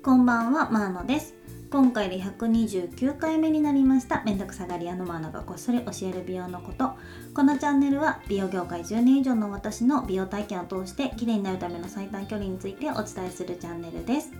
こんばんは、マーノです。今回で129回目になりました、めんどくさがり屋のマーノがこっそり教える美容のこと。このチャンネルは美容業界10年以上の私の美容体験を通して綺麗になるための最短距離についてお伝えするチャンネルです。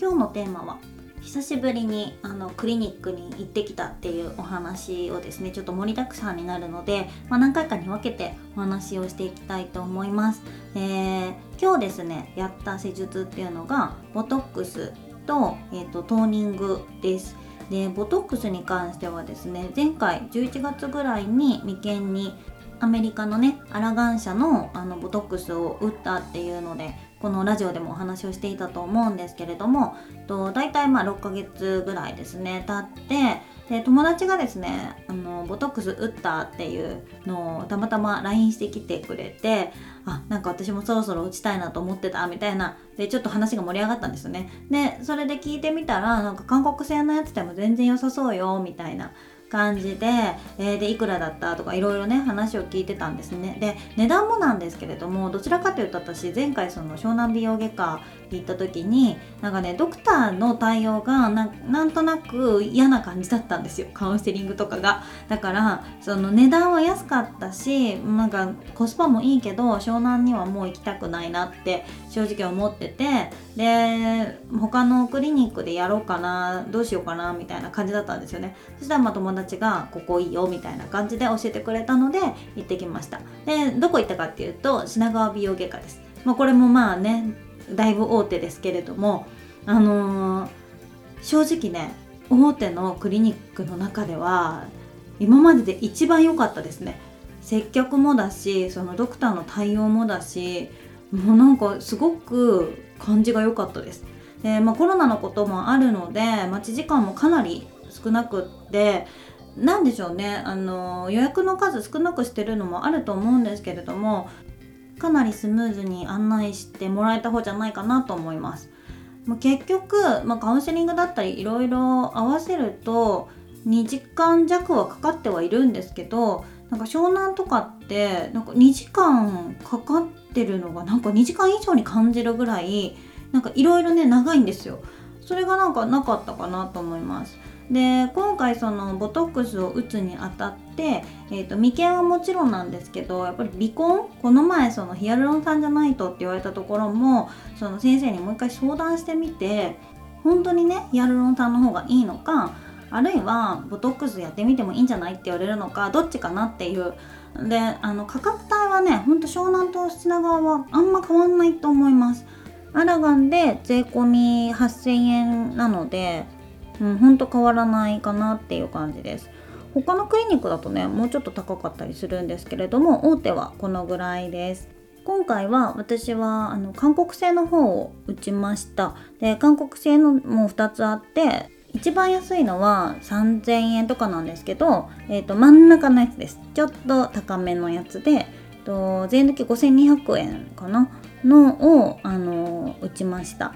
今日のテーマは久しぶりにあのクリニックに行ってきたっていうお話をですねちょっと盛りだくさんになるので、まあ、何回かに分けてお話をしていきたいと思います、えー、今日ですねやった施術っていうのがボトックスと,、えーと、トーニングです。でボトックスに関してはですね前回11月ぐらいに眉間にアメリカのねアラガン社のあのボトックスを打ったっていうのでこのラジオでもお話をしていたと思うんですけれどもと大体まあ6ヶ月ぐらいですね経ってで友達がですねあのボトックス打ったっていうのをたまたま LINE してきてくれてあなんか私もそろそろ打ちたいなと思ってたみたいなでちょっと話が盛り上がったんですよね。でそれで聞いてみたらなんか韓国製のやつでも全然良さそうよみたいな感じで、えー、でいくらだったとかいろいろね話を聞いてたんですね。で値段もなんですけれどもどちらかというと私前回その湘南美容外科に行った時になんかねドクターの対応がなんとなく嫌な感じだったんですよ。カウンセリングとかが。だからその値段は安かったしなんかコスパもいいけど湘南にはもう行きたくないなって正直思っててで他のクリニックでやろうかなどうしようかなみたいな感じだったんですよね。そしたらまあ友達がここいいよみたいな感じで教えてくれたので行ってきました。でどこ行ったかっていうと品川美容外科です、まあ、これもまあねだいぶ大手ですけれどもあのー、正直ね大手のクリニックの中では今までで一番良かったですね。接客もだしそのドクターの対応もだしもうなんかすごく感じが良かったです。でまあ、コロナのこともあるので待ち時間もかなり少なくって何でしょうねあの予約の数少なくしてるのもあると思うんですけれどもかなりスムーズに案内してもらえた方じゃないかなと思います。まあ、結局、まあ、カウンセリングだったりいろいろ合わせると2時間弱はかかってはいるんですけどなんか湘南とかってなんか2時間かかってるのがなんか2時間以上に感じるぐらいなんかいろいろね長いんですよ。それがなんかなかったかなと思います。で今回そのボトックスを打つにあたって、えーと、眉間はもちろんなんですけどやっぱり鼻根この前そのヒアルロン酸じゃないとって言われたところもその先生にもう一回相談してみて本当にねヒアルロン酸の方がいいのかあるいはボトックスやってみてもいいんじゃないって言われるのかどっちかなっていう。であの価格帯はねほんと湘南と品川はあんま変わんないと思います。アラガンで税込8000円なのでうん、ほんと変わらないかなっていう感じです。他のクリニックだとねもうちょっと高かったりするんですけれども大手はこのぐらいです。今回は私はあの韓国製の方を打ちました。で韓国製のも2つあって一番安いのは3000円とかなんですけど、えー、と真ん中のやつです。ちょっと高めのやつでと税抜き5200円かな？のを、あの打ちました。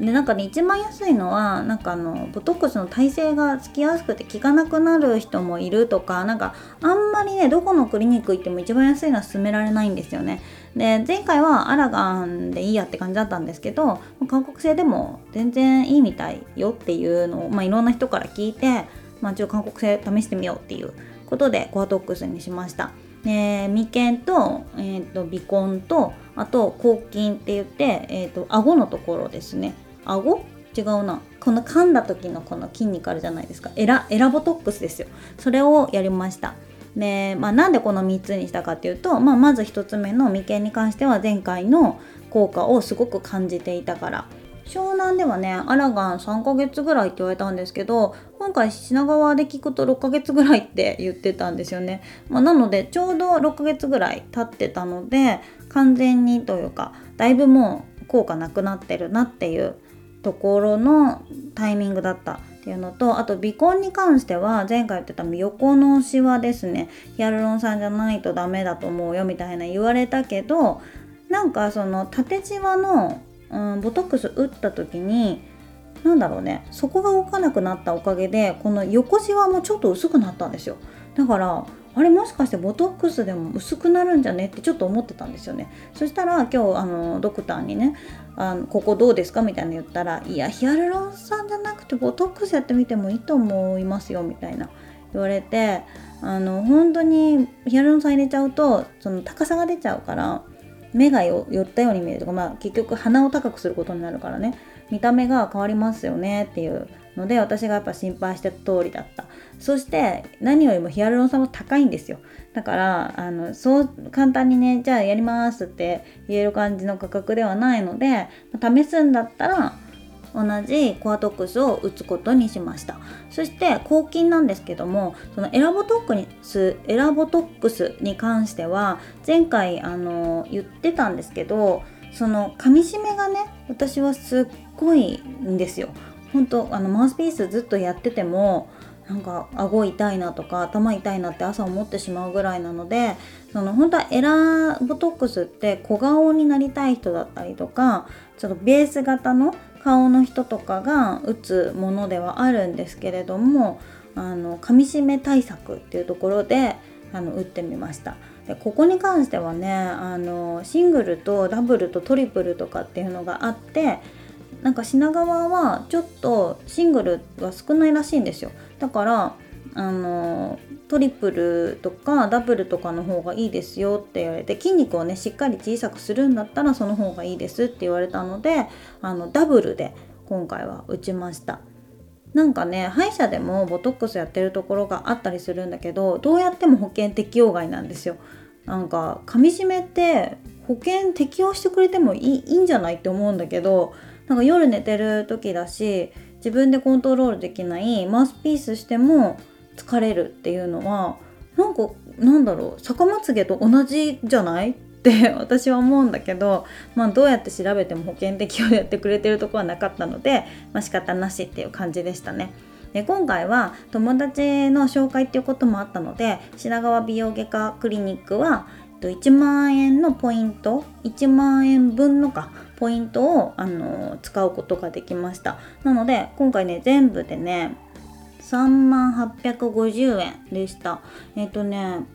でなんかね一番安いのはなんかあのボトックスの耐性がつきやすくて効かなくなる人もいるとかなんかあんまりねどこのクリニック行っても一番安いのは勧められないんですよね。で前回はアラガンでいいやって感じだったんですけど韓国製でも全然いいみたいよっていうのを、まあ、いろんな人から聞いて、まあ、一応韓国製試してみようっていうことでコアトックスにしました。で眉間と,、えーと、鼻根とあと口筋って言って、えーと顎のところですね。顎？違うな。この噛んだ時のこの筋肉あるじゃないですか。エラエラボトックスですよ。それをやりました。で、まあ、なんでこの3つにしたかっていうと、まあ、まず1つ目の眉間に関しては前回の効果をすごく感じていたから。湘南ではねアラガン3ヶ月ぐらいって言われたんですけど今回品川で聞くと6ヶ月ぐらいって言ってたんですよね、まあ、なのでちょうど6ヶ月ぐらい経ってたので完全にというかだいぶもう効果なくなってるなっていうところのタイミングだったっていうのとあと鼻根に関しては前回言ってた横のシワですね。ヒアルロン酸じゃないとダメだと思うよみたいな言われたけどなんかその縦じわの、うん、ボトックス打った時に何だろうねそこが動かなくなったおかげでこの横じわもちょっと薄くなったんですよ。だからあれもしかしてボトックスでも薄くなるんじゃね？ってちょっと思ってたんですよね。そしたら今日あのドクターにねあのここどうですか？みたいな言ったらいやヒアルロン酸じゃなくてボトックスやってみてもいいと思いますよみたいな。言われてあの本当にヒアルロン酸入れちゃうとその高さが出ちゃうから目が寄ったように見えるとか、まあ、結局鼻を高くすることになるからね。見た目が変わりますよねっていうので私がやっぱ心配してた通りだった。そして何よりもヒアルロン酸も高いんですよ。だからあのそう簡単にねじゃあやりますって言える感じの価格ではないので試すんだったら同じコアトックスを打つことにしました。そして抗菌なんですけどもそのエラボトックスエラボトックスに関しては前回あの言ってたんですけどその噛み締めがね私はすっごいんですよ。本当あのマウスピースずっとやっててもなんか顎痛いなとか頭痛いなって朝思ってしまうぐらいなのでその本当はエラーボトックスって小顔になりたい人だったりとかちょっとベース型の顔の人とかが打つものではあるんですけれどもあの噛み締め対策っていうところであの打ってみました。でここに関してはねあのシングルとダブルとトリプルとかっていうのがあってなんか品川はちょっとシングルが少ないらしいんですよ。だからあのトリプルとかダブルとかの方がいいですよって言われて筋肉をねしっかり小さくするんだったらその方がいいですって言われたのであのダブルで今回は打ちました。なんかね歯医者でもボトックスやってるところがあったりするんだけどどうやっても保険適用外なんですよ。なんか噛みしめって保険適用してくれてもいいいいんじゃないって思うんだけどなんか夜寝てる時だし自分でコントロールできないマウスピースしても疲れるっていうのはなんかなんだろう逆まつげと同じじゃない？って 私は思うんだけど、まあ、どうやって調べても保険適用やってくれてるとこはなかったので、まあ、仕方なしっていう感じでしたね。で今回は友達の紹介っていうこともあったので品川美容外科クリニックは1万円のポイント1万円分のかポイントをあの使うことができましたなので今回ね全部でね3万850円でした。えっ、とね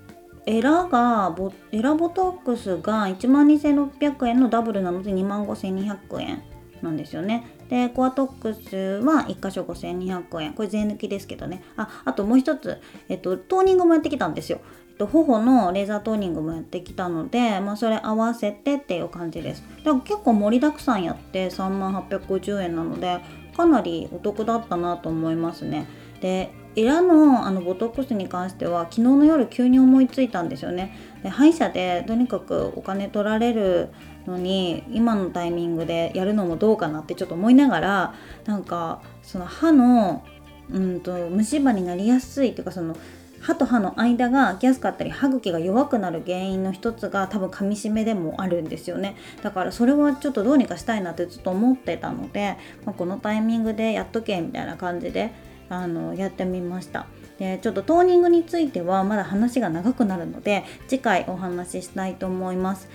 エラがボエラボトックスが1万2600円のダブルなので2万5200円なんですよね。でコアトックスは1箇所5200円これ税抜きですけどね。ああともう一つ、えっと、トーニングもやってきたんですよ。と頬のレーザートーニングもやってきたので、まあ、それ合わせてっていう感じです。だから結構盛りだくさんやって3万850円なのでかなりお得だったなと思いますね。でエラのあのボトックスに関しては昨日の夜急に思いついたんですよね。で歯医者でとにかくお金取られるのに今のタイミングでやるのもどうかなってちょっと思いながらなんかその歯のうんと虫歯になりやすいっていうかその歯と歯の間が開きやすかったり歯茎が弱くなる原因の一つが多分噛みしめでもあるんですよね。だからそれはちょっとどうにかしたいなってずっと思ってたので、まあ、このタイミングでやっとけみたいな感じであのやってみましたでちょっとトーニングについてはまだ話が長くなるので次回お話ししたいと思います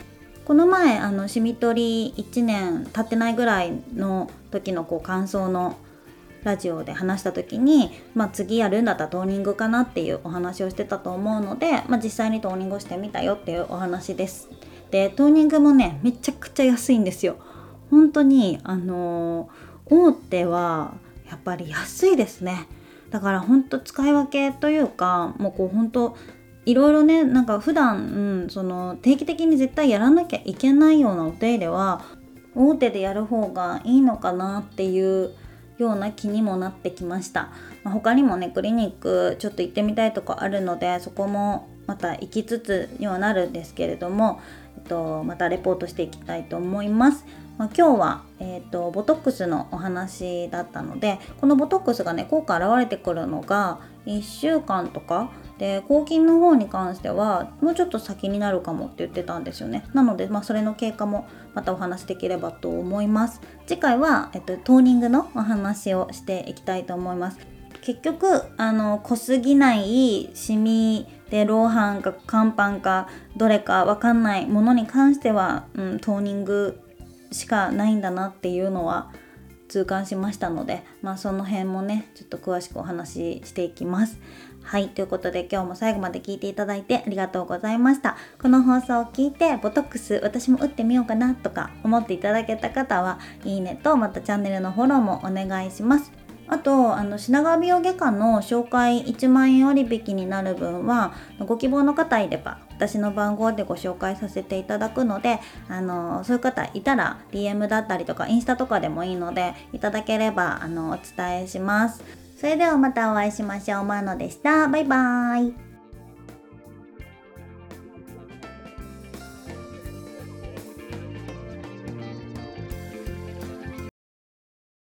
この前あのシミ取り1年経ってないぐらいの時のこう感想のラジオで話した時に、まあ、次やるんだったらトーニングかなっていうお話をしてたと思うので、まあ、実際にトーニングしてみたよっていうお話です。でトーニングもねめちゃくちゃ安いんですよ。本当にあのー、大手はやっぱり安いですね。だから本当使い分けというかもうこう本当いろいろねなんか普段、うん、その定期的に絶対やらなきゃいけないようなお手入れは大手でやる方がいいのかなっていうような気にもなってきました、まあ、他にもねクリニックちょっと行ってみたいとこあるのでそこもまた行きつつにはなるんですけれども、と、またレポートしていきたいと思います。まあ、今日は、えーと、ボトックスのお話だったのでこのボトックスがね効果現れてくるのが1週間とかで抗菌の方に関してはもうちょっと先になるかもって言ってたんですよね。なので、まあ、それの経過もまたお話できればと思います。次回は、えっと、トーニングのお話をしていきたいと思います。結局あの濃すぎないシミでローハンか乾パンかどれかわかんないものに関しては、うん、トーニングしかないんだなっていうのは痛感しましたので、まあ、その辺もねちょっと詳しくお話ししていきます。はいということで今日も最後まで聞いていただいてありがとうございましたこの放送を聞いてボトックス私も打ってみようかなとか思っていただけた方はいいねとまたチャンネルのフォローもお願いしますあとあの品川美容外科の紹介1万円割引になる分はご希望の方いれば私の番号でご紹介させていただくのであのそういう方いたら DM だったりとかインスタとかでもいいのでいただければあのお伝えします。それではまたお会いしましょう。マーノでした。バイバーイ。